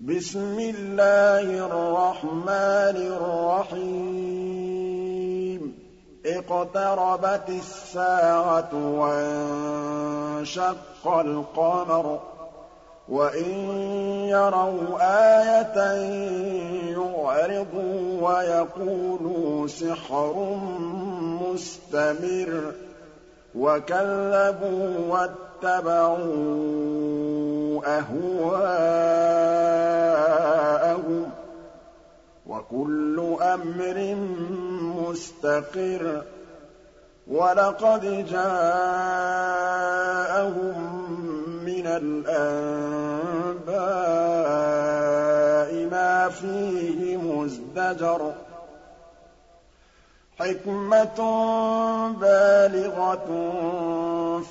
بِسْمِ اللَّهِ الرَّحْمَٰنِ الرَّحِيمِ. اقْتَرَبَتِ السَّاعَةُ وَانشَقَّ الْقَمَرُ وَإِن يَرَوْا آيَةً يُعْرِضُوا وَيَقُولُوا سِحْرٌ مُّسْتَمِرٌّ. وَكَذَّبُوا وَاتَّبَعُوا أَهْوَاءَهُمْ ۚ وَكُلُّ أَمْرٍ مُّسْتَقِرٌّ وَلَقَدْ جَاءَهُم مِّنَ الْأَنبَاءِ مَا فِيهِ مُزْدَجَرٌ حِكْمَةٌ بَالِغَةٌ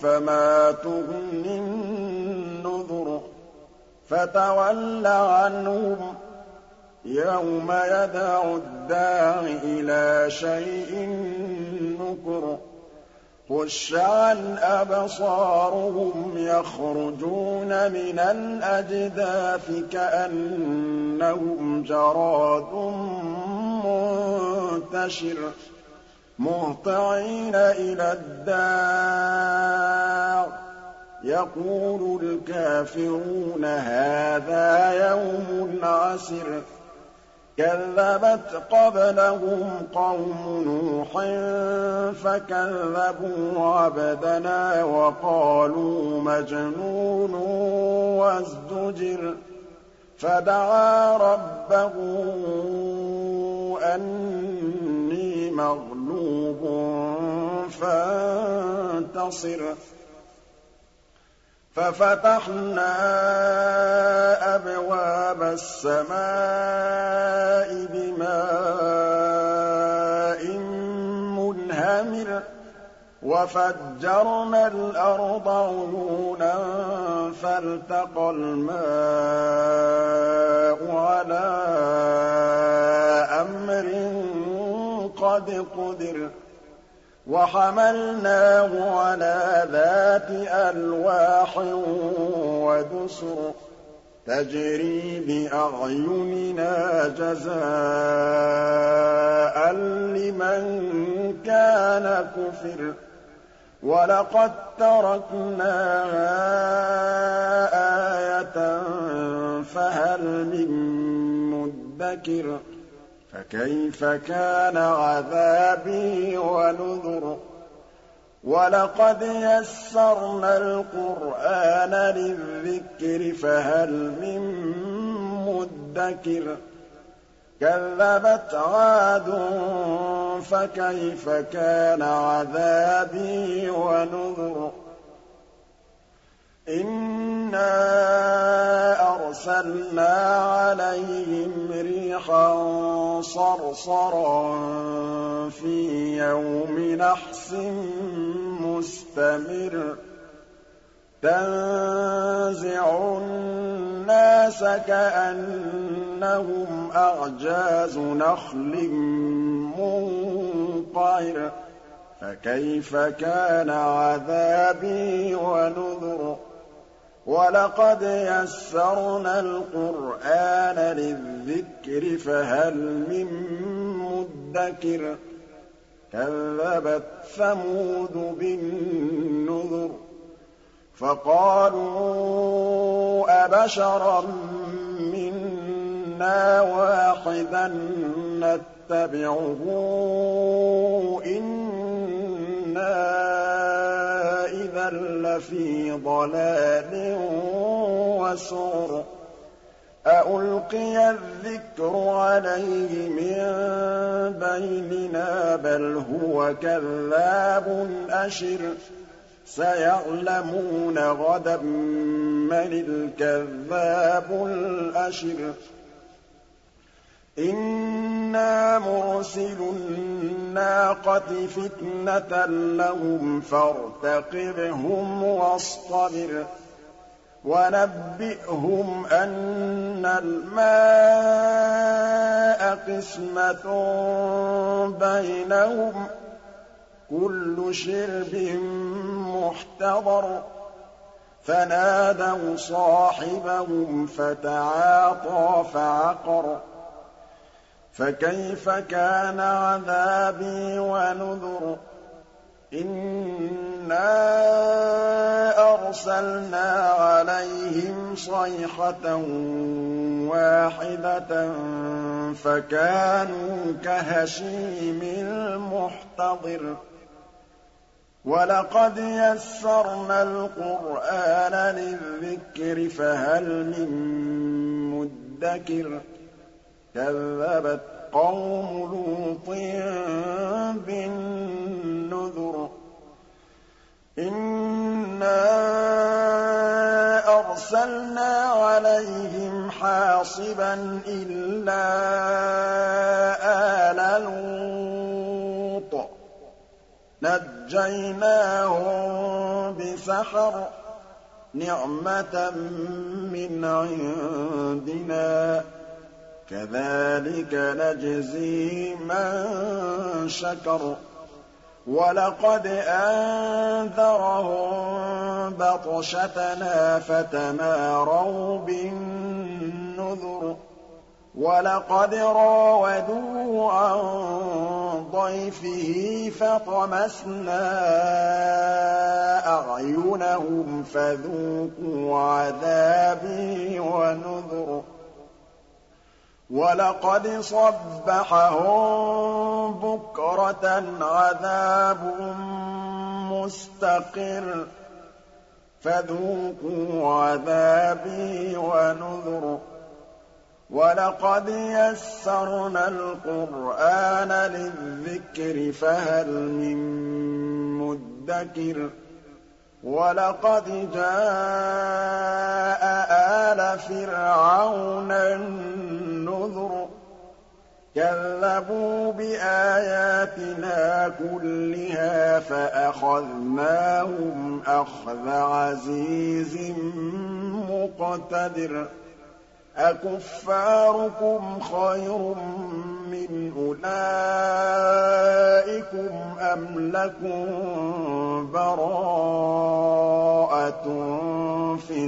فَمَا تُغْنِ النُّذُرُ فَتَوَلَّ عَنْهُمْ ۘ يَوْمَ يَدْعُ الدَّاعِ إِلَىٰ شَيْءٍ نُّكُرٍ خُشَّ عَنْ أَبْصَارُهُمْ يَخْرُجُونَ مِنَ الْأَجْدَاثِ كَأَنَّهُمْ جَرَادٌ مُّنتَشِرٌ مُّهْطِعِينَ إِلَى الدَّاعِ ۖ يَقُولُ الْكَافِرُونَ هَٰذَا يَوْمٌ عَسِرٌ. كَذَّبَتْ قَبْلَهُمْ قَوْمُ نُوحٍ فَكَذَّبُوا عَبْدَنَا وَقَالُوا مَجْنُونٌ وَازْدُجِرَ. فَدَعَا رَبَّهُ أَنِّي مَغْلُوبٌ فَانتَصِرْ. فَفَتَحْنَا أَبْوَابَ السَّمَاءِ بِمَاءٍ مُّنْهَمِرٍ وَفَجَّرْنَا الْأَرْضَ عُيُونًا فَالْتَقَى الْمَاءُ عَلَىٰ أَمْرٍ قَدْ قُدِرَ وَحَمَلْنَاهُ عَلَىٰ ذَاتِ أَلْوَاحٍ وَدُسُرٍ تَجْرِي بِأَعْيُنِنَا جَزَاءً لِّمَن كَانَ كُفِرَ. وَلَقَد تَّرَكْنَاهَا آيَةً فَهَلْ مِن مُّدَّكِرٍ. فَكَيْفَ كَانَ عَذَابِي وَنُذُرِ؟ وَلَقَدْ يَسَّرْنَا الْقُرْآنَ لِلذِّكْرِ فَهَلْ مِن مُّدَّكِرٍ؟ كَذَّبَتْ عَادٌ فَكَيْفَ كَانَ عَذَابِي وَنُذُرِ؟ إِنَّا أَرْسَلْنَا عَلَيْهِمْ رِيحًا صَرْصَرًا فِي يَوْمِ نَحْسٍ مُّسْتَمِرٍّ. تَنزِعُ النَّاسَ كَأَنَّهُمْ أَعْجَازُ نَخْلٍ مُّنقَعِرٍ. فَكَيْفَ كَانَ عَذَابِي وَنُذُرِ؟ وَلَقَدْ يَسَّرْنَا الْقُرْآنَ لِلذِّكْرِ فَهَلْ مِن مُّدَّكِرٍ كَذَّبَتْ ثَمُودُ بِالنُّذُرِ فَقَالُوا أَبَشَرًا مِّنَّا وَاحِدًا نَّتَّبِعُهُ لَّفِي ضَلَالٍ وَسُعُرٍ أَأُلْقِيَ الذِّكْرُ عَلَيْهِ مِن بَيْنِنَا بَلْ هُوَ كَذَّابٌ أَشِرٌ. سَيَعْلَمُونَ غَدًا مَّنِ الْكَذَّابُ الْأَشِرُ. إِنَّا مُرْسِلُو النَّاقَةِ فِتْنَةً لَّهُمْ فَارْتَقِبْهُمْ وَاصْطَبِرْ وَنَبِّئْهُمْ أَنَّ الْمَاءَ قِسْمَةٌ بَيْنَهُمْ ۖ كُلُّ شِرْبٍ مُّحْتَضَرٌ فَنَادَوْا صَاحِبَهُمْ فَتَعَاطَىٰ فَعَقَرَ فَكَيْفَ كَانَ عَذَابِي وَنُذُرِ؟ إِنَّا أَرْسَلْنَا عَلَيْهِمْ صَيْحَةً وَاحِدَةً فَكَانُوا كَهَشِيمِ الْمُحْتَظِرِ وَلَقَدْ يَسَّرْنَا الْقُرْآنَ لِلذِّكْرِ فَهَلْ مِن مُّدَّكِرٍ؟ كَذَّبَتْ قَوْمُ لُوطٍ بِالنُّذُرِ إِنَّا أَرْسَلْنَا عَلَيْهِمْ حَاصِبًا إِلَّا آلَ لُوطٍ نَجَّيْنَاهُم بِسَحَرٍ نِّعْمَةً مِّنْ عِندِنَا ۚ كَذَٰلِكَ نَجْزِي مَن شَكَرَ. وَلَقَدْ أَنذَرَهُم بَطْشَتَنَا فَتَمَارَوْا بِالنُّذُرِ. وَلَقَدْ رَاوَدُوهُ عَن ضَيْفِهِ فَطَمَسْنَا أَعْيُنَهُمْ فَذُوقُوا عَذَابِي وَنُذُرِ. وَلَقَدْ صَبَّحَهُم بُكْرَةً عَذَابٌ مُّسْتَقِرٌّ فَذُوقُوا عَذَابِي وَنُذُرِ. وَلَقَدْ يَسَّرْنَا الْقُرْآنَ لِلذِّكْرِ فَهَلْ مِن مُّدَّكِرٍ. وَلَقَدْ جَاءَ آلَ فِرْعَوْنَ النُّذُرُ كَذَّبُوا بِآيَاتِنَا كُلِّهَا فَأَخَذْنَاهُمْ أَخْذَ عَزِيزٍ مُّقْتَدِرٍ. أَكُفَّارُكُمْ خَيْرٌ مِّنْ أُولَٰئِكُمْ أَمْ لَكُم بَرَاءَةٌ فِي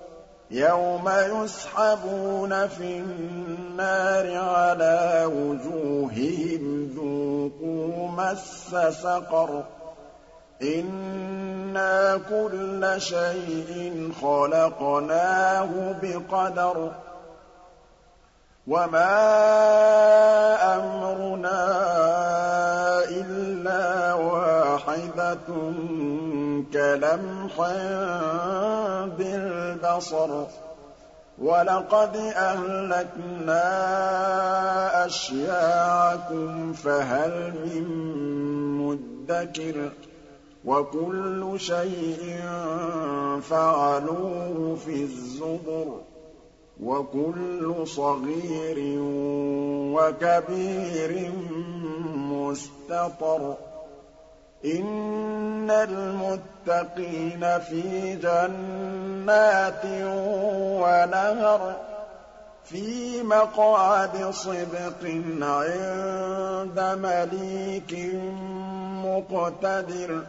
يَوْمَ يُسْحَبُونَ فِي النَّارِ عَلَىٰ وُجُوهِهِمْ ذُوقُوا مَسَّ سَقَرَ إِنَّا كُلَّ شَيْءٍ خَلَقْنَاهُ بِقَدَرٍ وَمَا أَمْرُنَا إِلَّا وَاحِدَةٌ كَلَمْحٍ بِالْبَصَرِ وَلَقَدْ أَهْلَكْنَا أَشْيَاعَكُمْ فَهَلْ مِن مُّدَّكِرٍ وَكُلُّ شَيْءٍ فَعَلُوهُ فِي الزُّبُرِ وَكُلُّ صَغِيرٍ وَكَبِيرٍ مُّسْتَطَرٌ. إِنَّ الْمُتَّقِينَ فِي جَنَّاتٍ وَنَهَرٍ فِي مَقْعَدِ صِدْقٍ عِندَ مَلِيكٍ مُّقْتَدِرٍ.